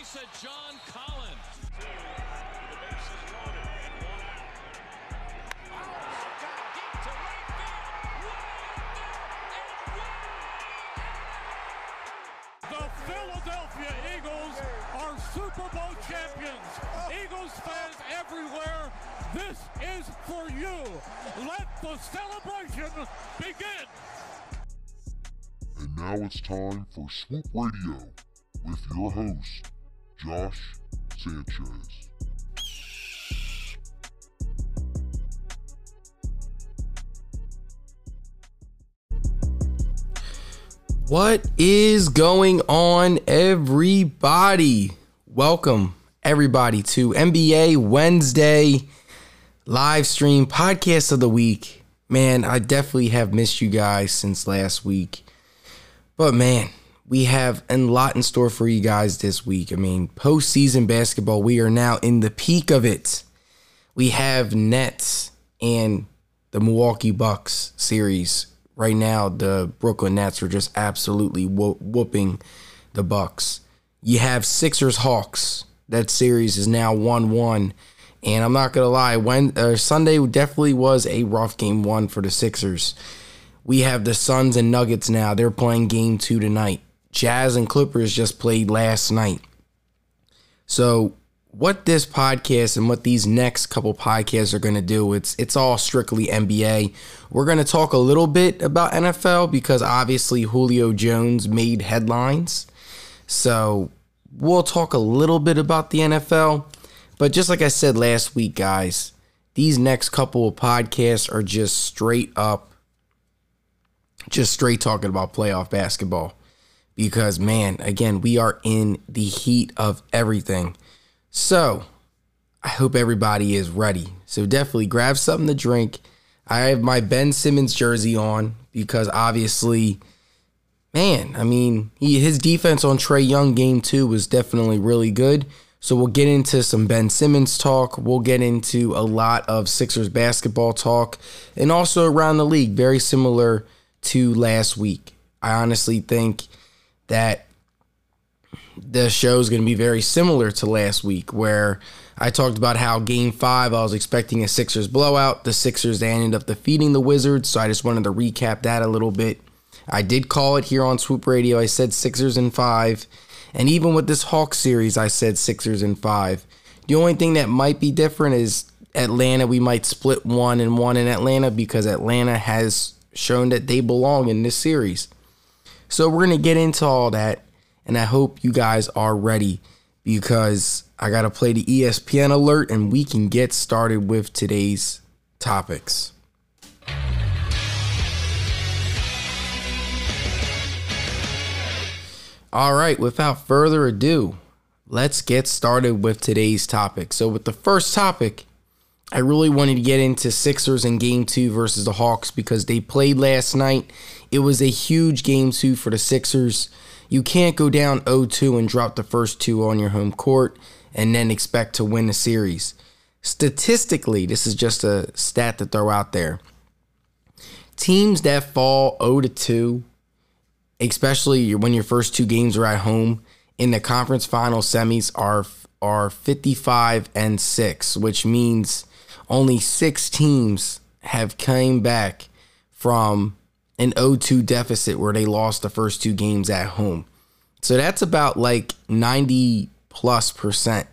in the face of John Collins. The Philadelphia Eagles are Super Bowl champions. Eagles fans everywhere, this is for you. Let the celebration begin. And now it's time for Swoop Radio with your host, Josh Sanchez. What is going on, everybody? Welcome, everybody, to NBA Wednesday live stream podcast of the week. Man, I definitely have missed you guys since last week. But man, we have a lot in store for you guys this week. I mean, postseason basketball, we are now in the peak of it. We have Nets and the Milwaukee Bucks series right now the Brooklyn Nets are just absolutely whoop, whooping the Bucks. You have Sixers Hawks. That series is now one one, and I'm not gonna lie. When uh, Sunday definitely was a rough game one for the Sixers. We have the Suns and Nuggets now. They're playing game two tonight. Jazz and Clippers just played last night. So what this podcast and what these next couple podcasts are going to do it's it's all strictly NBA. We're going to talk a little bit about NFL because obviously Julio Jones made headlines. So we'll talk a little bit about the NFL, but just like I said last week guys, these next couple of podcasts are just straight up just straight talking about playoff basketball because man, again, we are in the heat of everything. So, I hope everybody is ready. So, definitely grab something to drink. I have my Ben Simmons jersey on because obviously, man, I mean, he, his defense on Trae Young game two was definitely really good. So, we'll get into some Ben Simmons talk. We'll get into a lot of Sixers basketball talk and also around the league, very similar to last week. I honestly think that the show is going to be very similar to last week, where I talked about how game five, I was expecting a Sixers blowout. The Sixers they ended up defeating the Wizards, so I just wanted to recap that a little bit. I did call it here on Swoop Radio. I said Sixers in five. And even with this Hawks series, I said Sixers in five. The only thing that might be different is Atlanta. We might split one and one in Atlanta because Atlanta has shown that they belong in this series. So we're to get into all that and I hope you guys are ready because I got to play the ESPN alert and we can get started with today's topics. All right, without further ado, let's get started with today's topic. So, with the first topic, I really wanted to get into Sixers in game two versus the Hawks because they played last night. It was a huge game two for the Sixers. You can't go down 0-2 and drop the first two on your home court and then expect to win the series. Statistically, this is just a stat to throw out there. Teams that fall 0-2, especially when your first two games are at home in the conference final semis are are 55 and 6, which means only 6 teams have came back from an 0-2 deficit where they lost the first two games at home. So that's about like 90 plus percent.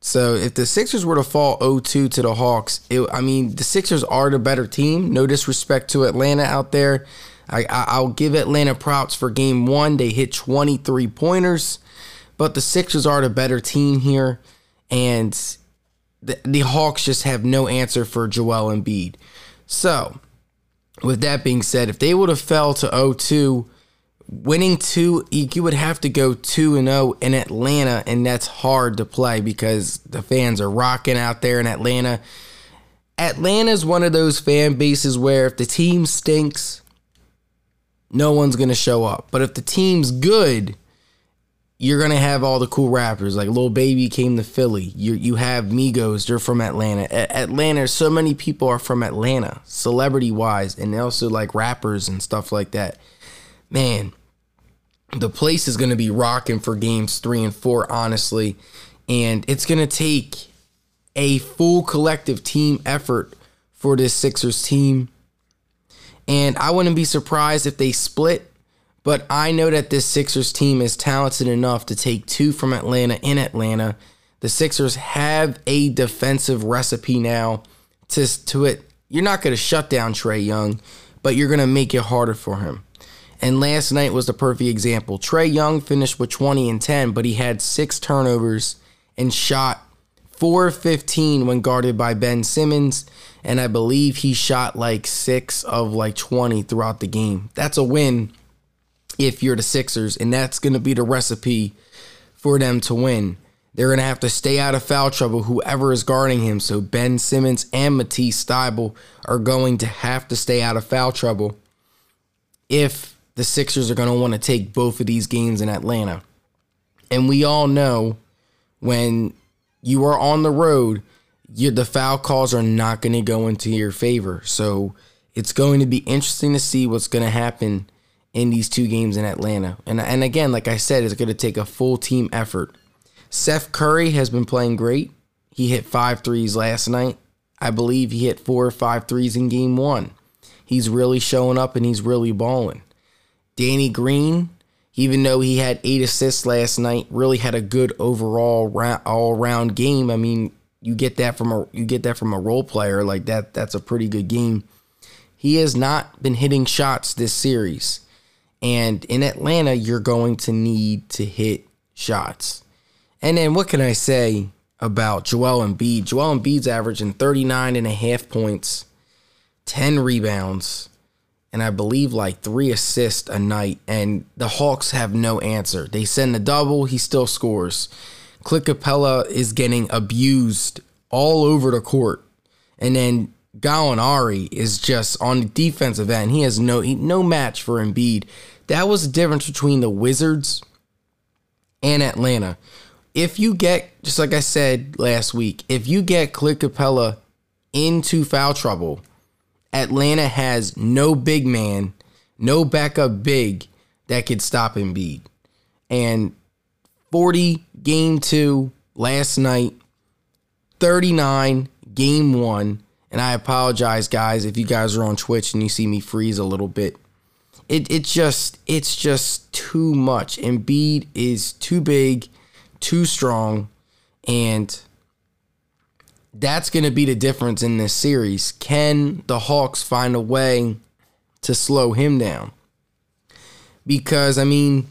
So if the Sixers were to fall 0-2 to the Hawks, it, I mean the Sixers are the better team. No disrespect to Atlanta out there. I, I, will give Atlanta props for game one. They hit 23 pointers, but the Sixers are the better team here, and the, the Hawks just have no answer for Joel Embiid. So with that being said, if they would have fell to 0-2, winning two, you would have to go 2 and 0 in Atlanta, and that's hard to play because the fans are rocking out there in Atlanta. Atlanta is one of those fan bases where if the team stinks, no one's going to show up. But if the team's good, you're gonna have all the cool rappers like Lil Baby came to Philly. You you have Migos, they're from Atlanta. A- Atlanta, so many people are from Atlanta, celebrity wise, and also like rappers and stuff like that. Man, the place is to be rocking for games three and four, honestly. And it's to take a full collective team effort for this Sixers team. And I wouldn't be surprised if they split, but I know that this Sixers team is talented enough to take two from Atlanta in Atlanta. The Sixers have a defensive recipe now to, to it. You're not going to shut down Trae Young, but you're going to make it harder for him. And last night was the perfect example. Trae Young finished with 20 and 10, but he had six turnovers and shot 4 15 when guarded by Ben Simmons. And I believe he shot like six of like 20 throughout the game. That's a win if you're the Sixers, and that's going to be the recipe for them to win. They're going to have to stay out of foul trouble, whoever is guarding him. So Ben Simmons and Matisse Thybulle are going to have to stay out of foul trouble if the Sixers are going to want to take both of these games in Atlanta. And we all know when you are on the road, you, the foul calls are not going to go into your favor. So it's going to be interesting to see what's going to happen in these two games in Atlanta. And, and again, like I said, it's going to take a full team effort. Seth Curry has been playing great. He hit five threes last night. I believe he hit four or five threes in game one. He's really showing up and he's really balling. Danny Green, even though he had eight assists last night, really had a good overall all round game. I mean, you get that from a you get that from a role player like that. That's a pretty good game. He has not been hitting shots this series, and in Atlanta, you're going to need to hit shots. And then what can I say about Joel Embiid? Joel Embiid's averaging 39 and a half points, 10 rebounds, and I believe like three assists a night. And the Hawks have no answer. They send a double, he still scores. Clint Capela is getting abused all over the court. And then Gallinari is just on the defensive end. He has no he, no match for Embiid. That was the difference between the Wizards and Atlanta. If you get, just like I said last week, if you get Clint Capela into foul trouble, Atlanta has no big man, no backup big that could stop Embiid. And 40 game two last night, 39 game one. And I apologize, guys, if you guys are on Twitch and you see me freeze a little bit. It it just it's just too much. Embiid is too big, too strong, and that's going to be the difference in this series. Can the Hawks find a way to slow him down? Because, I mean,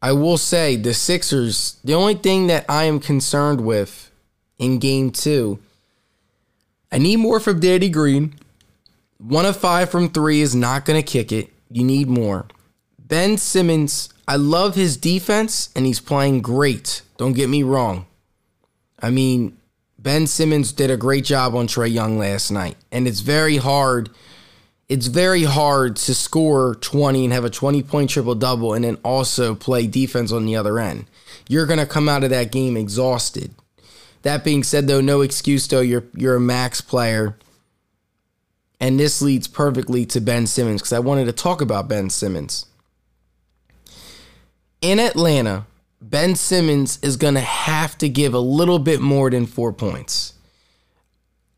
I will say the Sixers, the only thing that I am concerned with in game two, I need more from Danny Green. One of five from three is not going to kick it. You need more. Ben Simmons, I love his defense and he's playing great. Don't get me wrong. I mean, Ben Simmons did a great job on Trae Young last night, and it's very hard. It's very hard to score 20 and have a 20 point triple double and then also play defense on the other end. You're going to come out of that game exhausted. That being said, though, no excuse, though, you're, you're a max player. And this leads perfectly to Ben Simmons because I wanted to talk about Ben Simmons. In Atlanta, Ben Simmons is going to have to give a little bit more than four points.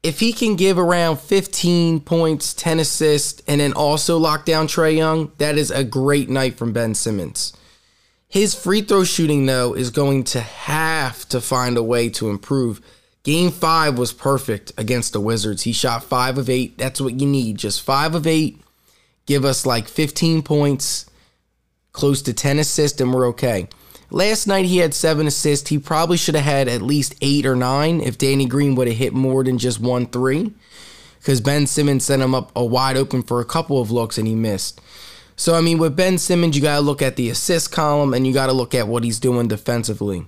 If he can give around 15 points, 10 assists, and then also lock down Trae Young, that is a great night from Ben Simmons. His free throw shooting, though, is going to have to find a way to improve. Game five was perfect against the Wizards. He shot five of eight. That's what you need. Just five of eight. Give us like 15 points, close to 10 assists, and we're okay. Last night he had seven assists. He probably should have had at least eight or nine if Danny Green would have hit more than just one three. Because Ben Simmons sent him up a wide open for a couple of looks and he missed. So I mean, with Ben Simmons, you gotta look at the assist column and you gotta look at what he's doing defensively.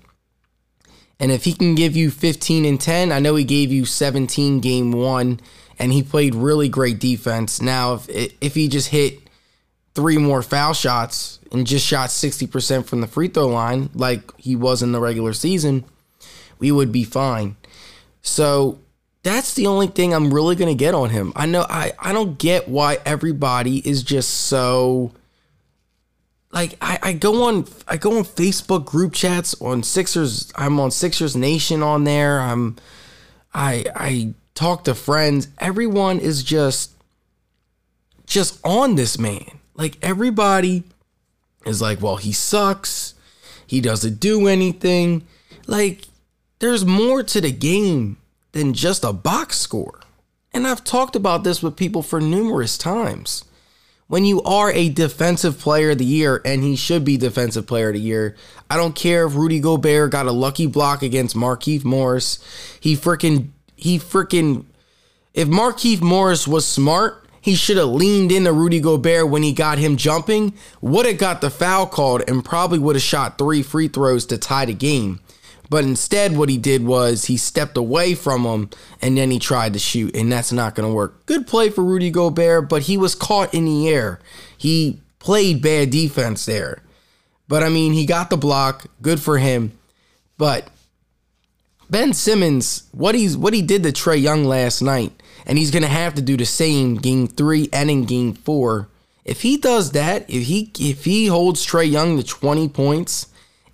And if he can give you 15 and 10, I know he gave you 17 game one, and he played really great defense. Now, if if he just hit three more foul shots, and just shot 60% from the free throw line like he was in the regular season, we would be fine. So that's the only thing I'm really going to get on him. I know I, I don't get why everybody is just so like I, I go on I go on Facebook group chats on Sixers. I'm on Sixers Nation on there. I'm I I talk to friends. Everyone is just just on this man. Like everybody is like, well, he sucks. He doesn't do anything. Like there's more to the game than just a box score. And I've talked about this with people for numerous times. When you are a defensive player of the year, and he should be defensive player of the year, I don't care if Rudy Gobert got a lucky block against Markieff Morris. He freaking, he freaking, if Markieff Morris was smart, he should have leaned into Rudy Gobert when he got him jumping, would have got the foul called, and probably would have shot three free throws to tie the game. But instead, what he did was he stepped away from him and then he tried to shoot, and that's not going to work. Good play for Rudy Gobert, but he was caught in the air. He played bad defense there. But I mean, he got the block. Good for him. But Ben Simmons, what he's what he did to Trae Young last night, and he's gonna have to do the same game three and in game four. If he does that, if he if he holds Trae Young to 20 points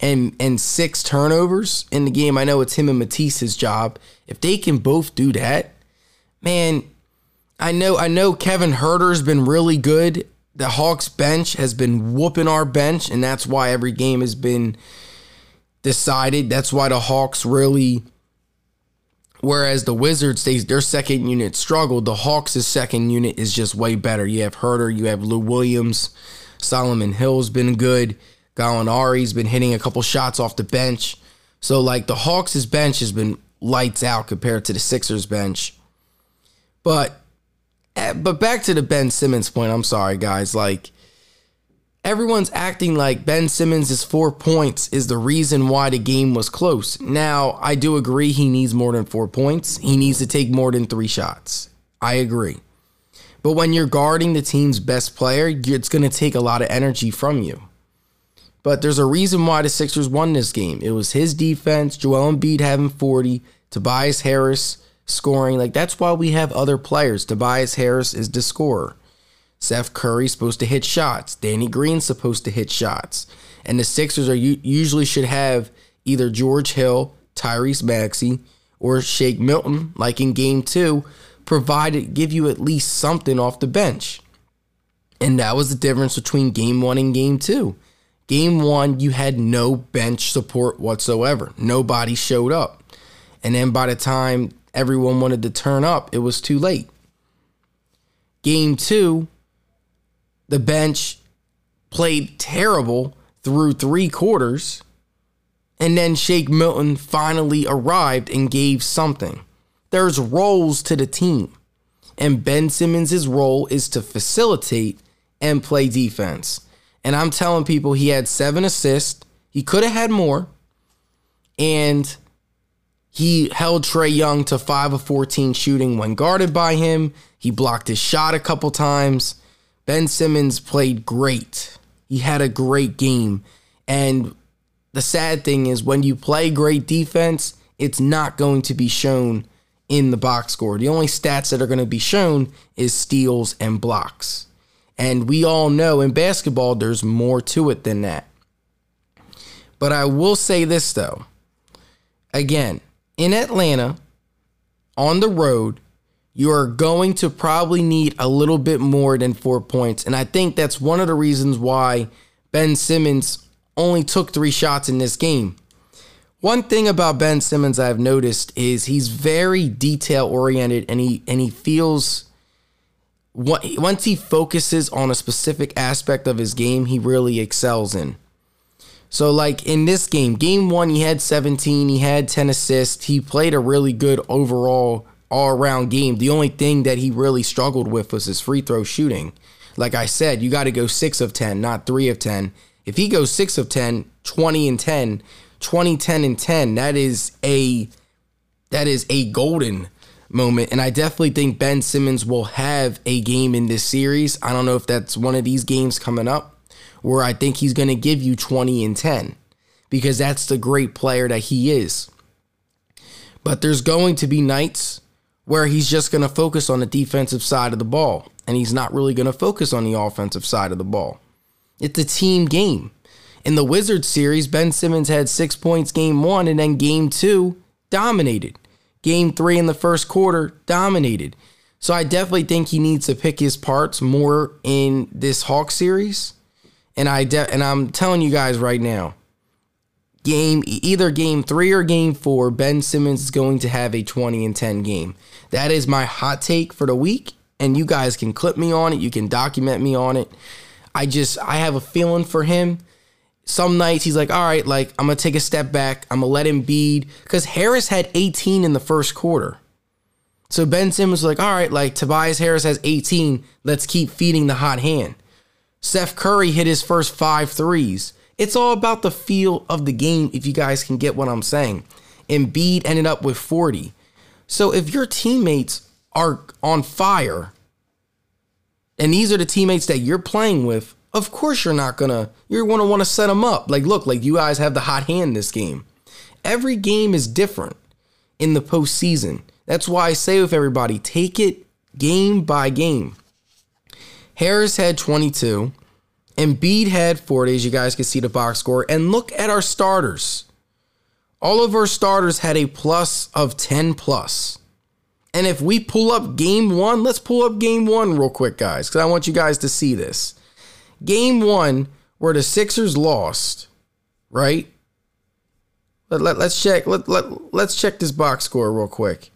and and six turnovers in the game. I know it's him and Matisse's job. If they can both do that, man, I know I know Kevin Huerter's been really good. The Hawks bench has been whooping our bench, and that's why every game has been decided. That's why the Hawks really Whereas the Wizards, they, their second unit struggled. The Hawks' second unit is just way better. You have Huerter, you have Lou Williams, Solomon Hill's been good. Gallinari's been hitting a couple shots off the bench. So like the Hawks' bench has been lights out compared to the Sixers bench. But eh, but back to the Ben Simmons point. I'm sorry guys, like everyone's acting like Ben Simmons' 4 points is the reason why the game was close. Now, I do agree he needs more than 4 points. He needs to take more than 3 shots. I agree. But when you're guarding the team's best player, it's going to take a lot of energy from you. But there's a reason why the Sixers won this game. It was his defense, Joel Embiid having 40, Tobias Harris scoring. Like that's why we have other players. Tobias Harris is the scorer. Seth Curry's supposed to hit shots. Danny Green's supposed to hit shots. And the Sixers are usually should have either George Hill, Tyrese Maxey, or Shake Milton, like in game two, provided give you at least something off the bench. And that was the difference between game one and game two. Game one, you had no bench support whatsoever. Nobody showed up. And then by the time everyone wanted to turn up, it was too late. Game two, the bench played terrible through three quarters. And then Shake Milton finally arrived and gave something. There's roles to the team. And Ben Simmons' role is to facilitate and play defense. And I'm telling people he had seven assists. He could have had more. And he held Trae Young to 5 of 14 shooting when guarded by him. He blocked his shot a couple times. Ben Simmons played great. He had a great game. And the sad thing is, when you play great defense, it's not going to be shown in the box score. The only stats that are going to be shown is steals and blocks. And we all know in basketball, there's more to it than that. But I will say this though. Again, in Atlanta, on the road, you are going to probably need a little bit more than four points. And I think that's one of the reasons why Ben Simmons only took three shots in this game. One thing about Ben Simmons I've noticed is he's very detail oriented and he and he feels once he focuses on a specific aspect of his game, he really excels in. So, like in this game, game one, he had 17, he had 10 assists, he played a really good overall all around game. The only thing that he really struggled with was his free throw shooting. Like I said, you got to go 6 of 10, not 3 of 10. If he goes 6 of 10, 20 and 10, 20, 10 and 10, that is a that is a golden moment. And I definitely think Ben Simmons will have a game in this series. I don't know if that's one of these games coming up where I think he's going to give you 20 and 10 because that's the great player that he is. But there's going to be nights where he's just going to focus on the defensive side of the ball and he's not really going to focus on the offensive side of the ball. It's a team game. In the Wizards series, Ben Simmons had six points game one, and then game two dominated. Game three in the first quarter dominated. So I definitely think he needs to pick his parts more in this Hawk series. And I de- and I'm telling you guys right now, game either game 3 or game 4, Ben Simmons is going to have a 20 and 10 game. That is my hot take for the week and you guys can clip me on it, you can document me on it. I just I have a feeling for him. Some nights he's like, all right, like I'm gonna take a step back. I'm gonna let Embiid because Harris had 18 in the first quarter. So Ben Simmons was like, all right, like Tobias Harris has 18. Let's keep feeding the hot hand. Seth Curry hit his first five threes. It's all about the feel of the game, if you guys can get what I'm saying. Embiid ended up with 40. So if your teammates are on fire, and these are the teammates that you're playing with, of course you're not gonna, you're gonna wanna set them up. Like, look, like you guys have the hot hand this game. Every game is different in the postseason. That's why I say with everybody, take it game by game. Harris had 22. Embiid had 40, as you guys can see the box score. And look at our starters. All of our starters had a plus of 10 plus. And if we pull up game one, let's pull up game one real quick, guys, because I want you guys to see this. Game one, where the Sixers lost, right? Let, let, let's check. Let, let, let's check this box score real quick.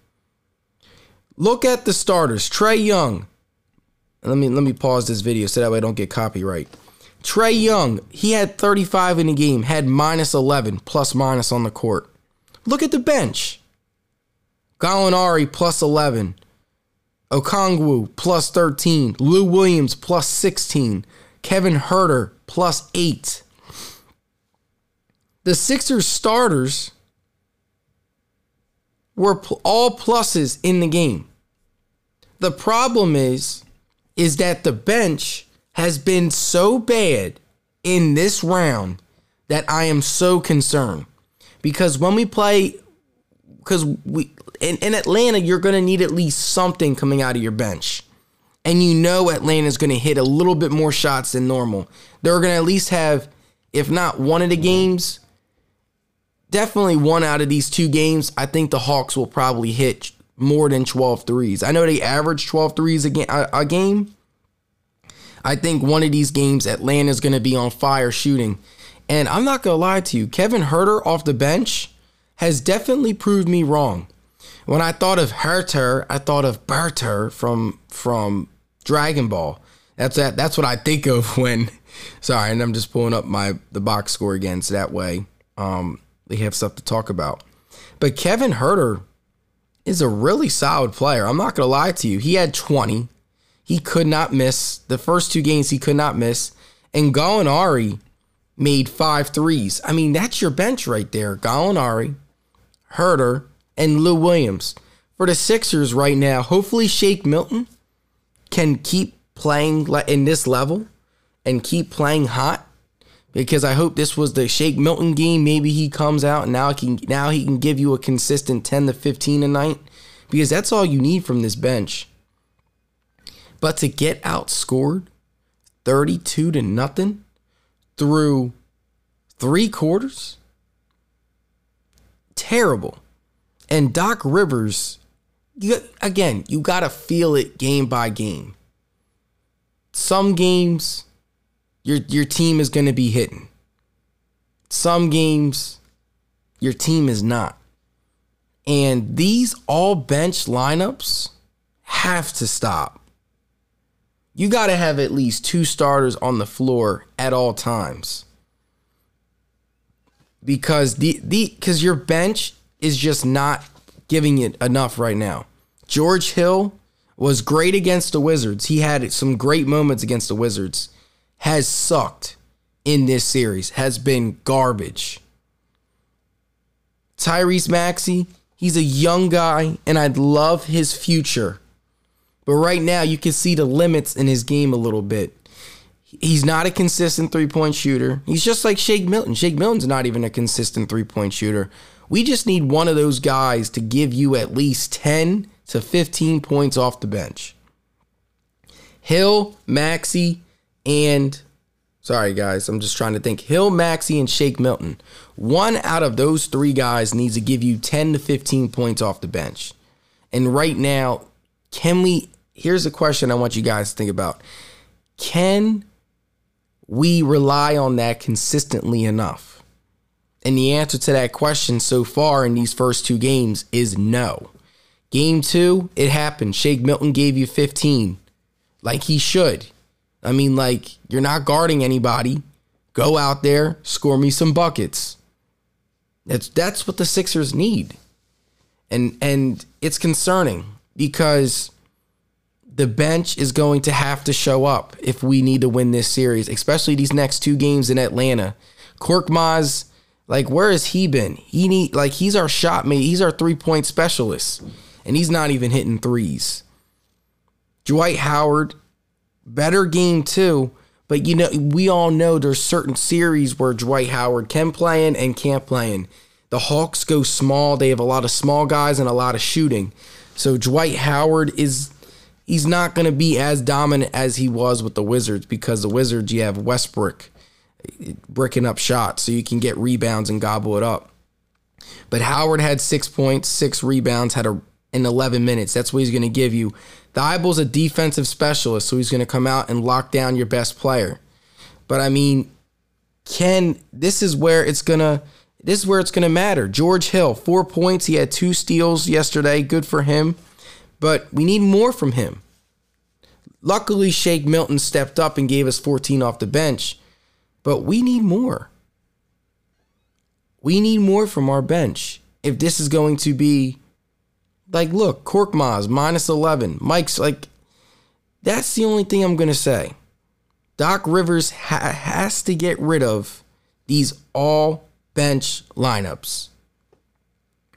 Look at the starters. Trae Young. Let me let me pause this video so that way I don't get copyright. Trae Young, he had 35 in the game, had minus 11 plus minus on the court. Look at the bench. Gallinari plus 11. Okongwu plus 13. Lou Williams plus 16. Kevin Huerter plus 8. The Sixers starters were all pluses in the game. The problem is is that the bench has been so bad in this round that I am so concerned. Because when we play because we in, in Atlanta, you're gonna need at least something coming out of your bench. And you know Atlanta's gonna hit a little bit more shots than normal. They're gonna at least have, if not one of the games, definitely one out of these two games, I think the Hawks will probably hit more than 12 threes. I know they average 12 threes a, ga- a, game. I think one of these games, Atlanta's going to be on fire shooting. And I'm not going to lie to you, Kevin Huerter off the bench has definitely proved me wrong. When I thought of Huerter, I thought of Burter from from Dragon Ball. That's that. That's what I think of when. Sorry, and I'm just pulling up my the box score again, so that way um, they have stuff to talk about. But Kevin Huerter is a really solid player. I'm not gonna lie to you. He had 20. He could not miss the first two games. He could not miss. And Gallinari made five threes. I mean, that's your bench right there. Gallinari, Huerter, and Lou Williams. For the Sixers right now, hopefully Shake Milton can keep playing in this level and keep playing hot because I hope this was the Shake Milton game. Maybe he comes out and now he can now he can give you a consistent 10 to 15 a night because that's all you need from this bench. But to get outscored 32 to nothing through three quarters, terrible. And Doc Rivers, you, again, you got to feel it game by game. Some games, your your team is going to be hitting. Some games, your team is not. And these all bench lineups have to stop. You got to have at least two starters on the floor at all times. Because the the cuz your bench is just not giving it enough right now. George Hill was great against the Wizards. He had some great moments against the Wizards. Has sucked in this series. Has been garbage. Tyrese Maxey, he's a young guy and I'd love his future. But right now you can see the limits in his game a little bit. He's not a consistent three-point shooter. He's just like Shake Milton. Shake Milton's not even a consistent three-point shooter. We just need one of those guys to give you at least 10 to 15 points off the bench. Hill, Maxey, and Sorry, guys. I'm just trying to think. Hill, Maxey, and Shake Milton. One out of those three guys needs to give you 10 to 15 points off the bench. And right now, can we? Here's a question I want you guys to think about. Can we rely on that consistently enough? And the answer to that question so far in these first two games is no. Game two, it happened. Shake Milton gave you 15, like he should. I mean, like, you're not guarding anybody. Go out there, score me some buckets. That's that's what the Sixers need. And and it's concerning because the bench is going to have to show up if we need to win this series, especially these next two games in Atlanta. Korkmaz, like where has he been? He need like he's our shot mate. He's our three-point specialist. And he's not even hitting threes. Dwight Howard, better game too. But you know, we all know there's certain series where Dwight Howard can play in and can't play in. The Hawks go small. They have a lot of small guys and a lot of shooting. So Dwight Howard is he's not going to be as dominant as he was with the Wizards because the Wizards you have Westbrook eh, bricking up shots so you can get rebounds and gobble it up. But Howard had 6 points, 6 rebounds, had a in 11 minutes. That's what he's going to give you. Thybulle's a defensive specialist, so he's going to come out and lock down your best player. But I mean, can this is where it's going to this is where it's going to matter. George Hill, 4 points, he had two steals yesterday. Good for him. But we need more from him. Luckily, Shake Milton stepped up and gave us 14 off the bench, but we need more. We need more from our bench. If this is going to be like, look, Korkmaz minus 11. Mike's like, that's the only thing I'm going to say. Doc Rivers ha- has to get rid of these all bench lineups.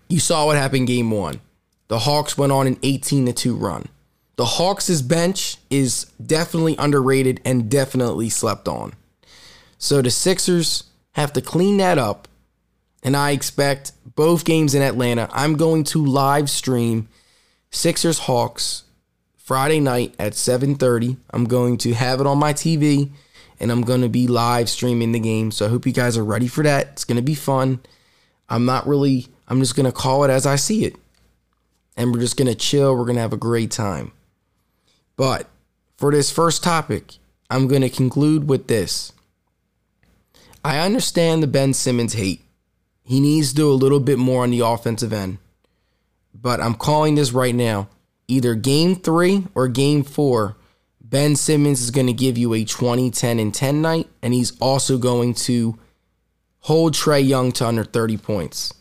You saw what happened game one. The Hawks went on an 18 to 2 run. The Hawks' bench is definitely underrated and definitely slept on. So the Sixers have to clean that up and I expect both games in Atlanta. I'm going to live stream Sixers Hawks Friday night at 7:30. I'm going to have it on my TV and I'm going to be live streaming the game. So I hope you guys are ready for that. It's going to be fun. I'm not really I'm just going to call it as I see it. And we're just going to chill. We're going to have a great time. But for this first topic, I'm going to conclude with this. I understand the Ben Simmons hate. He needs to do a little bit more on the offensive end. But I'm calling this right now. Either game three or game four, Ben Simmons is going to give you a 20, 10, and 10 night, and he's also going to hold Trae Young to under 30 points.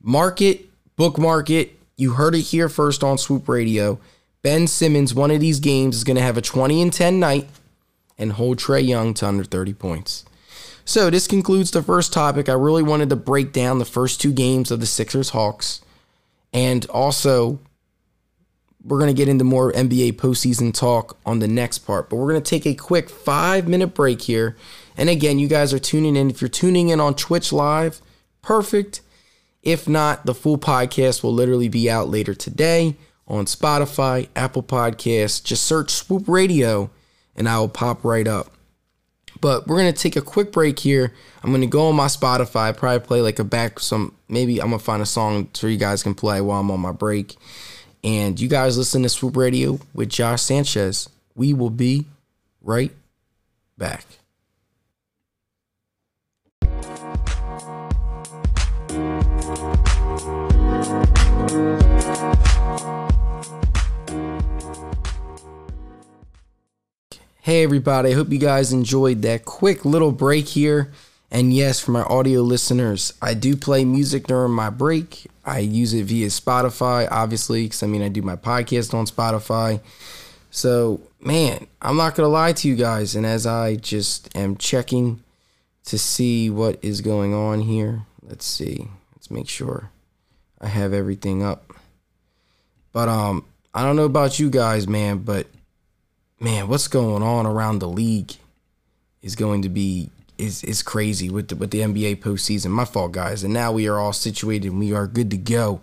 Market, bookmark it. You heard it here first on Swoop Radio. Ben Simmons, one of these games, is going to have a 20 and 10 night and hold Trae Young to under 30 points. So this concludes the first topic. I really wanted to break down the first two games of the Sixers Hawks. And also, we're going to get into more NBA postseason talk on the next part. But we're going to take a quick five minute break here. And again, you guys are tuning in. If you're tuning in on Twitch Live, perfect. If not, the full podcast will literally be out later today on Spotify, Apple Podcasts. Just search Swoop Radio and I will pop right up. But we're gonna take a quick break here. I'm gonna go on my Spotify, probably play like a back some maybe I'm gonna find a song so you guys can play while I'm on my break. And you guys listen to Swoop Radio with Josh Sanchez. We will be right back. Hey, everybody. I hope you guys enjoyed that quick little break here. And yes, for my audio listeners, I do play music during my break. I use it via Spotify, obviously, because I mean, I do my podcast on Spotify. So, man, I'm not going to lie to you guys. And as I just am checking to see what is going on here, let's see. Let's make sure I have everything up. But, um, I don't know about you guys, man, but man, what's going on around the league is going to be is is crazy with the, with the NBA postseason. My fault, guys. And now we are all situated and we are good to go.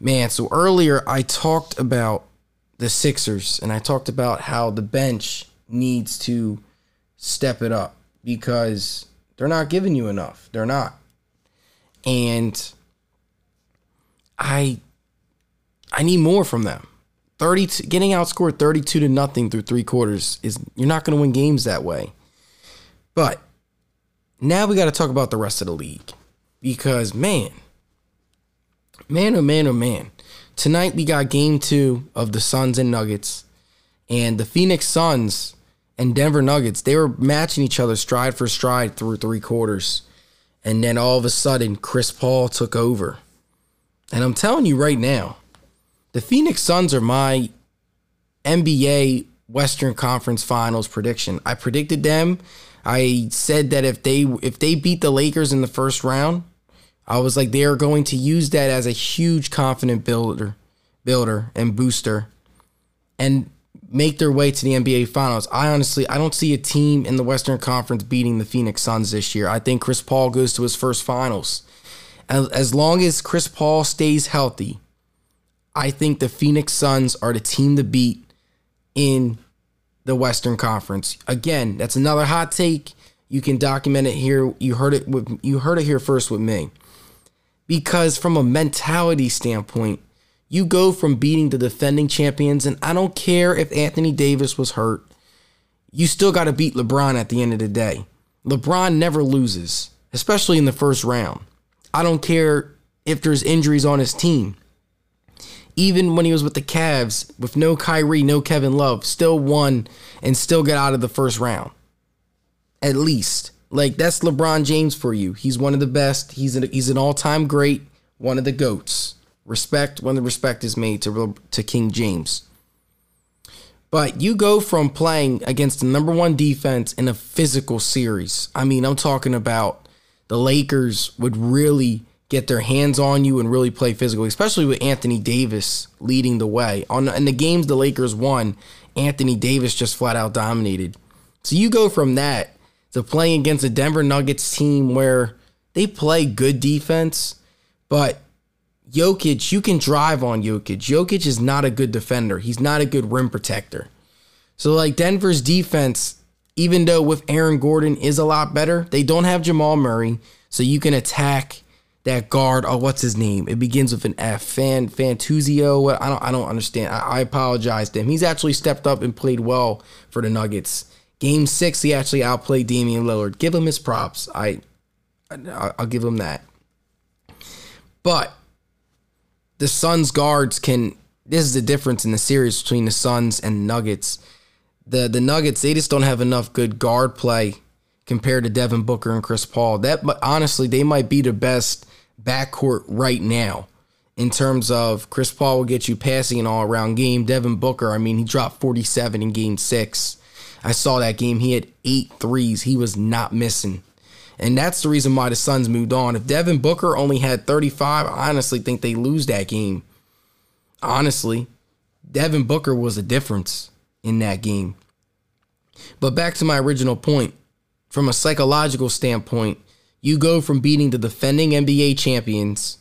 Man, so earlier I talked about the Sixers and I talked about how the bench needs to step it up. because they're not giving you enough. They're not. And I I need more from them. 30 getting outscored 32 to nothing through 3 quarters is you're not going to win games that way. But now we got to talk about the rest of the league because man man oh man oh man. Tonight we got game 2 of the Suns and Nuggets and the Phoenix Suns and Denver Nuggets, they were matching each other stride for stride through three quarters. And then all of a sudden, Chris Paul took over. And I'm telling you right now, the Phoenix Suns are my NBA Western Conference Finals prediction. I predicted them. I said that if they if they beat the Lakers in the first round, I was like they are going to use that as a huge confident builder builder and booster. And make their way to the NBA Finals. I honestly, I don't see a team in the Western Conference beating the Phoenix Suns this year. I think Chris Paul goes to his first Finals. As, as long as Chris Paul stays healthy, I think the Phoenix Suns are the team to beat in the Western Conference. Again, that's another hot take. You can document it here. You heard it with you heard it here first with me. Because from a mentality standpoint, you go from beating the defending champions, and I don't care if Anthony Davis was hurt, you still got to beat LeBron at the end of the day. LeBron never loses, especially in the first round. I don't care if there's injuries on his team. Even when he was with the Cavs, with no Kyrie, no Kevin Love, still won and still got out of the first round. At least. Like, that's LeBron James for you. He's one of the best. He's an, he's an all time great, one of the GOATs. Respect when the respect is made to to King James. But you go from playing against the number one defense in a physical series. I mean, I'm talking about the Lakers would really get their hands on you and really play physical, especially with Anthony Davis leading the way. On in the games the Lakers won, Anthony Davis just flat out dominated. So you go from that to playing against a Denver Nuggets team where they play good defense, but Jokic, you can drive on Jokic. Jokic is not a good defender. He's not a good rim protector. So like Denver's defense, even though with Aaron Gordon is a lot better, they don't have Jamal Murray, so you can attack that guard. Oh, what's his name? It begins with an F. Fan Fantuzio. I don't I don't understand. I, I apologize to him. He's actually stepped up and played well for the Nuggets. Game six, he actually outplayed Damian Lillard. Give him his props. I I'll give him that. But the Suns guards can. This is the difference in the series between the Suns and Nuggets. The the Nuggets they just don't have enough good guard play compared to Devin Booker and Chris Paul. That honestly they might be the best backcourt right now in terms of Chris Paul will get you passing an all around game. Devin Booker, I mean, he dropped 47 in game six. I saw that game. He had eight threes. He was not missing. And that's the reason why the Suns moved on. If Devin Booker only had 35, I honestly think they lose that game. Honestly, Devin Booker was a difference in that game. But back to my original point, from a psychological standpoint, you go from beating the defending NBA champions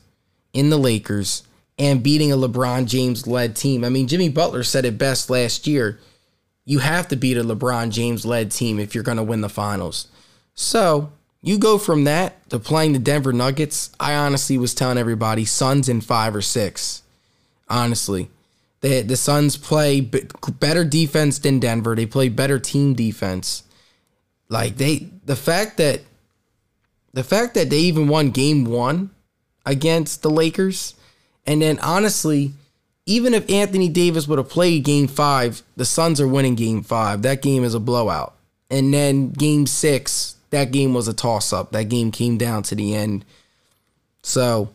in the Lakers and beating a LeBron James led team. I mean, Jimmy Butler said it best last year. You have to beat a LeBron James led team if you're going to win the finals. So, you go from that to playing the Denver Nuggets. I honestly was telling everybody Suns in five or six. Honestly, they, the Suns play better defense than Denver. They play better team defense. Like they, the fact that, the fact that they even won Game One against the Lakers, and then honestly, even if Anthony Davis would have played Game Five, the Suns are winning Game Five. That game is a blowout. And then Game Six, that game was a toss up. That game came down to the end. So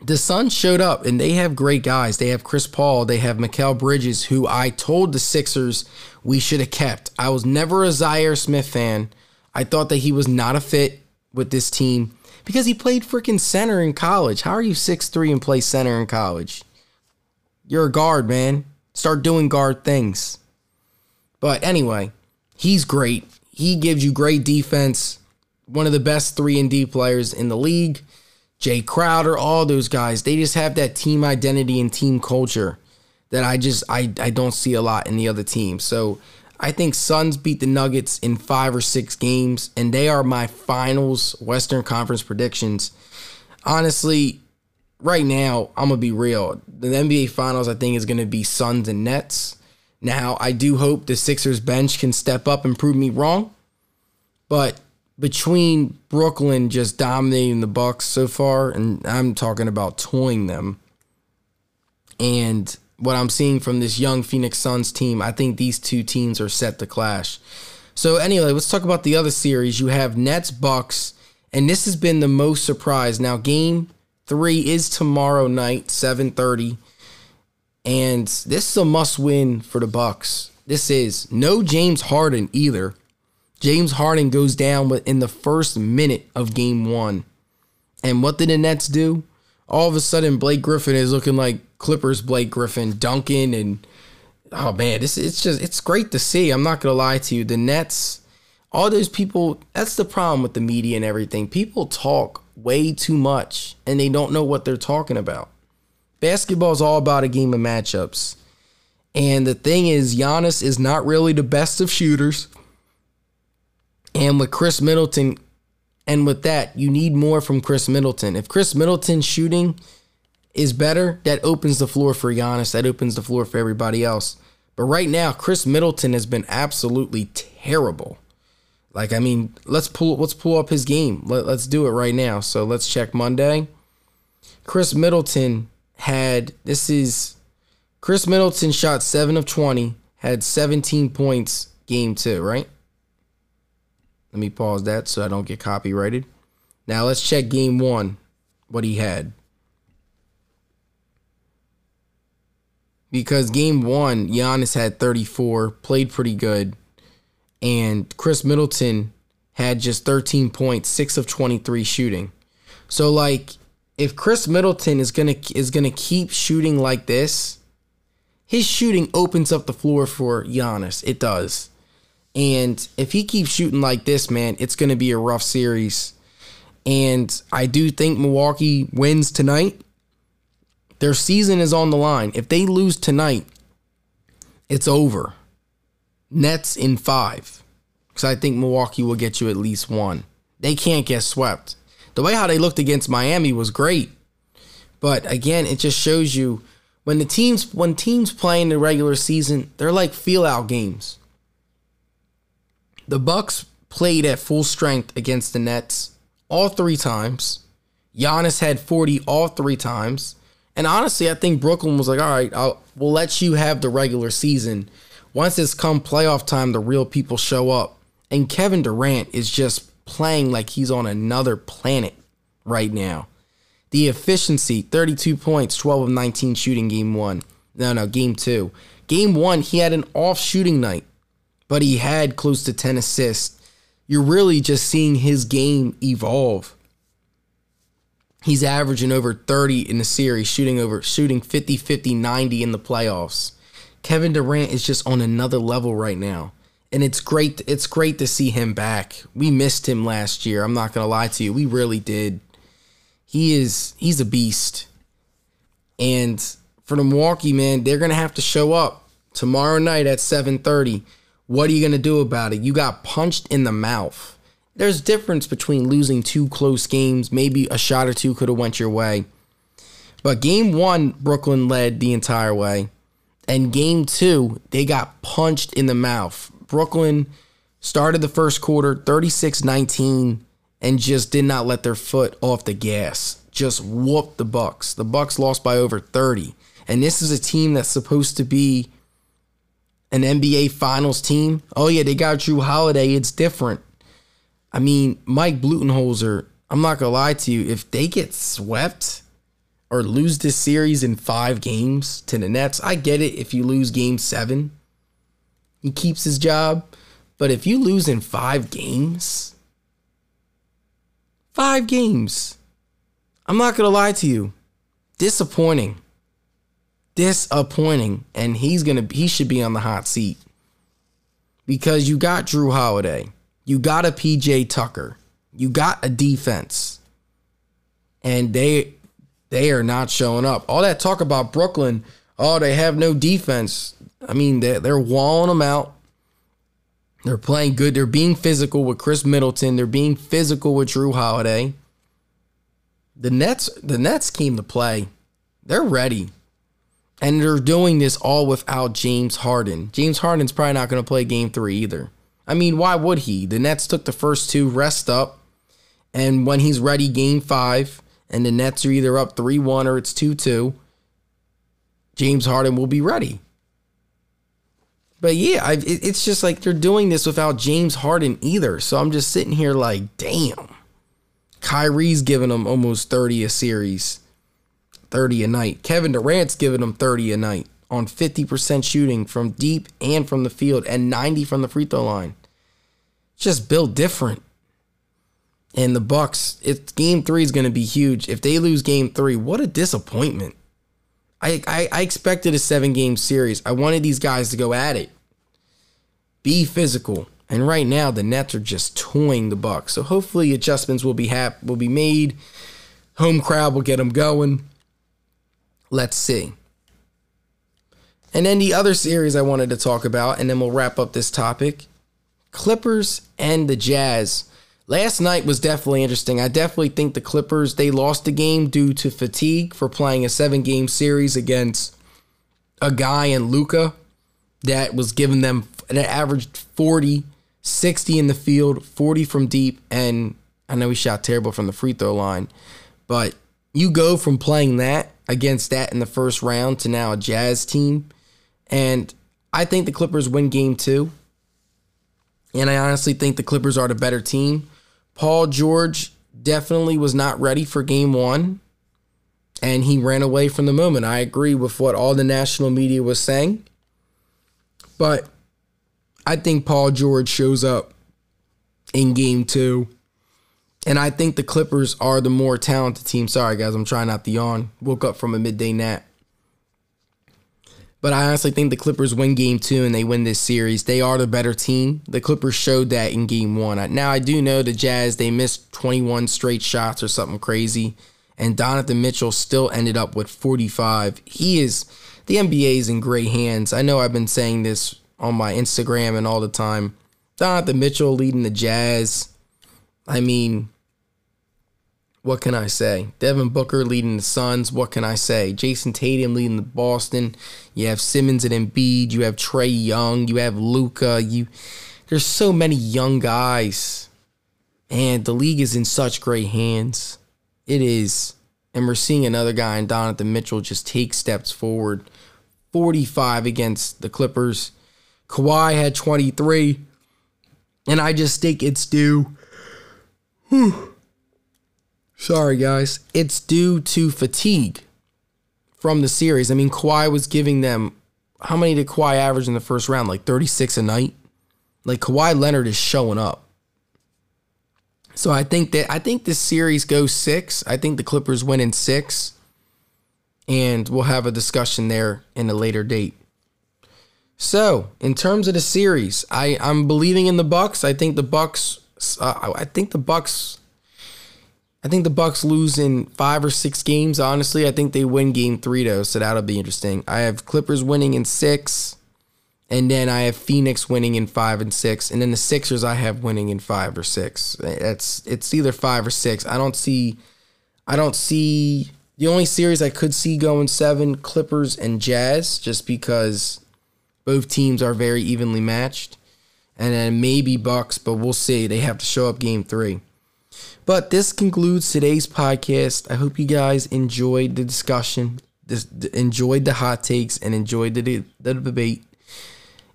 the Suns showed up and they have great guys. They have Chris Paul, they have Mikal Bridges, who I told the Sixers we should have kept. I was never a Zhaire Smith fan. I thought that he was not a fit with this team because he played freaking center in college. How are you six three and play center in college? You're a guard, man. Start doing guard things. But anyway, he's great. He gives you great defense. One of the best 3 and D players in the league. Jae Crowder, all those guys, they just have that team identity and team culture that I just I I don't see a lot in the other teams. So I think Suns beat the Nuggets in five or six games, and they are my finals Western Conference predictions. Honestly, right now, I'm gonna be real. The NBA Finals, I think, is gonna be Suns and Nets. Now, I do hope the Sixers bench can step up and prove me wrong, but between Brooklyn just dominating the Bucks so far, and I'm talking about toying them, and what I'm seeing from this young Phoenix Suns team, I think these two teams are set to clash. So anyway, let's talk about the other series. You have Nets Bucks, and this has been the most surprise. Now, game three is tomorrow night, 7:30. And this is a must-win for the Bucks. This is no James Harden either. James Harden goes down in the first minute of game one. And what did the Nets do? All of a sudden, Blake Griffin is looking like Clippers Blake Griffin, Duncan, and oh man, this it's just it's great to see. I'm not gonna lie to you. The Nets, all those people, that's the problem with the media and everything. People talk way too much and they don't know what they're talking about. Basketball is all about a game of matchups. And the thing is, Giannis is not really the best of shooters. And with Khris Middleton, and with that, you need more from Khris Middleton. If Khris Middleton's shooting is better, that opens the floor for Giannis. That opens the floor for everybody else. But right now, Khris Middleton has been absolutely terrible. Like, I mean, let's pull let's pull up his game. Let, let's do it right now. So let's check Monday. Khris Middleton had this is Khris Middleton shot seven of twenty, had 17 points game two, right? Let me pause that so I don't get copyrighted. Now let's check game one, what he had. Because game one, Giannis had 34, played pretty good, and Khris Middleton had just 13 points, six of 23 shooting. So like, if Khris Middleton is gonna is gonna keep shooting like this, his shooting opens up the floor for Giannis. It does. And if he keeps shooting like this, man, it's to be a rough series. And I do think Milwaukee wins tonight. Their season is on the line. If they lose tonight, it's over. Nets in five. Because I think Milwaukee will get you at least one. They can't get swept. The way how they looked against Miami was great. But again, it just shows you when the teams when teams play in the regular season, they're like feel out games. The Bucks played at full strength against the Nets all three times. Giannis had 40 all three times. And honestly, I think Brooklyn was like, all right, I'll, we'll let you have the regular season. Once it's come playoff time, the real people show up. And Kevin Durant is just playing like he's on another planet right now. The efficiency 32 points, 12 of 19 shooting game one. No, no, game two. Game one, he had an off shooting night, but he had close to 10 assists. You're really just seeing his game evolve. He's averaging over 30 in the series, shooting over shooting 50 50 90 in the playoffs. Kevin Durant is just on another level right now. And it's great it's great to see him back. We missed him last year. I'm not going to lie to you. We really did. He is he's a beast. And for the Milwaukee man, they're going to have to show up tomorrow night at 7:30. What are you going to do about it? You got punched in the mouth there's difference between losing two close games. Maybe a shot or two could have went your way. But game one, Brooklyn led the entire way. And game two, they got punched in the mouth. Brooklyn started the first quarter 36 19 and just did not let their foot off the gas. Just whooped the Bucks. The Bucks lost by over 30. And this is a team that's supposed to be an NBA Finals team. Oh yeah, they got Jrue Holiday. It's different. I mean, Mike Budenholzer, I'm not gonna lie to you, if they get swept or lose this series in five games to the Nets, I get it if you lose game seven. He keeps his job. But if you lose in five games, five games, I'm not gonna lie to you. Disappointing. Disappointing. And he's gonna he should be on the hot seat. Because you got Jrue Holiday. You got a PJ Tucker. You got a defense. And they they are not showing up. All that talk about Brooklyn, oh, they have no defense. I mean, they're, they're walling them out. They're playing good. They're being physical with Khris Middleton. They're being physical with Jrue Holiday. The Nets, the Nets came to play. They're ready. And they're doing this all without James Harden. James Harden's probably not going to play game three either. I mean, why would he? The Nets took the first two, rest up. And when he's ready, game five, and the Nets are either up 3 1 or it's 2 2, James Harden will be ready. But yeah, I, it, it's just like they're doing this without James Harden either. So I'm just sitting here like, damn. Kyrie's giving them almost 30 a series, 30 a night. Kevin Durant's giving them 30 a night on 50% shooting from deep and from the field and 90 from the free throw line. Just built different. And the Bucks, it's game three is going to be huge. If they lose game three, what a disappointment. I, I, I expected a seven game series. I wanted these guys to go at it, be physical. And right now, the Nets are just toying the Bucks. So hopefully, adjustments will be hap- will be made. Home crowd will get them going. Let's see. And then the other series I wanted to talk about, and then we'll wrap up this topic Clippers and the Jazz. Last night was definitely interesting. I definitely think the Clippers they lost the game due to fatigue for playing a seven game series against a guy in Luka that was giving them an averaged 40, 60 in the field, 40 from deep, and I know he shot terrible from the free throw line, but you go from playing that against that in the first round to now a Jazz team, and I think the Clippers win game two. And I honestly think the Clippers are the better team. Paul George definitely was not ready for game one and he ran away from the moment. I agree with what all the national media was saying. But I think Paul George shows up in game two. And I think the Clippers are the more talented team. Sorry, guys, I'm trying not to yawn. Woke up from a midday nap. But I honestly think the Clippers win game two and they win this series. They are the better team. The Clippers showed that in game one. Now, I do know the Jazz, they missed 21 straight shots or something crazy. And Donovan Mitchell still ended up with 45. He is, the NBA is in great hands. I know I've been saying this on my Instagram and all the time. Donovan Mitchell leading the Jazz. I mean, what can I say? Devin Booker leading the Suns. What can I say? Jayson Tatum leading the Boston. You have Simmons and Embiid. You have Trae Young. You have Luka. You there's so many young guys, and the league is in such great hands. It is, and we're seeing another guy in Donovan Mitchell just take steps forward. 45 against the Clippers. Kawhi had 23, and I just think it's due. Whew Sorry, guys. It's due to fatigue from the series. I mean, Kawhi was giving them how many did Kawhi average in the first round? Like 36 a night. Like Kawhi Leonard is showing up. So I think that I think this series goes six. I think the Clippers win in six. And we'll have a discussion there in a later date. So, in terms of the series, I I'm believing in the Bucks. I think the Bucks. Uh, I think the Bucks I think the Bucks lose in five or six games. Honestly, I think they win game three though, so that'll be interesting. I have Clippers winning in six, and then I have Phoenix winning in five and six, and then the Sixers I have winning in five or six. It's it's either five or six. I don't see, I don't see the only series I could see going seven Clippers and Jazz, just because both teams are very evenly matched, and then maybe Bucks, but we'll see. They have to show up game three. But this concludes today's podcast. I hope you guys enjoyed the discussion, this, enjoyed the hot takes, and enjoyed the, the debate.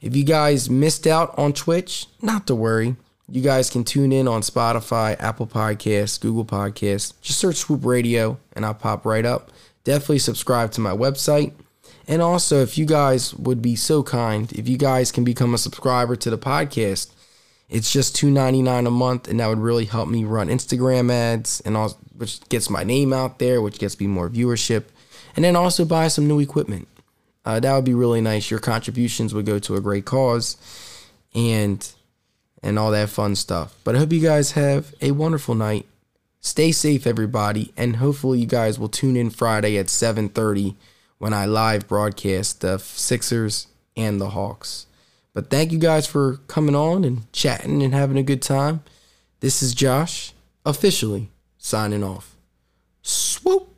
If you guys missed out on Twitch, not to worry. You guys can tune in on Spotify, Apple Podcasts, Google Podcasts. Just search Swoop Radio and I'll pop right up. Definitely subscribe to my website. And also, if you guys would be so kind, if you guys can become a subscriber to the podcast, it's just $2.99 a month, and that would really help me run Instagram ads, and all, which gets my name out there, which gets me more viewership, and then also buy some new equipment. Uh, that would be really nice. Your contributions would go to a great cause, and and all that fun stuff. But I hope you guys have a wonderful night. Stay safe, everybody, and hopefully you guys will tune in Friday at 7:30 when I live broadcast the Sixers and the Hawks. But thank you guys for coming on and chatting and having a good time. This is Josh, officially signing off. Swoop.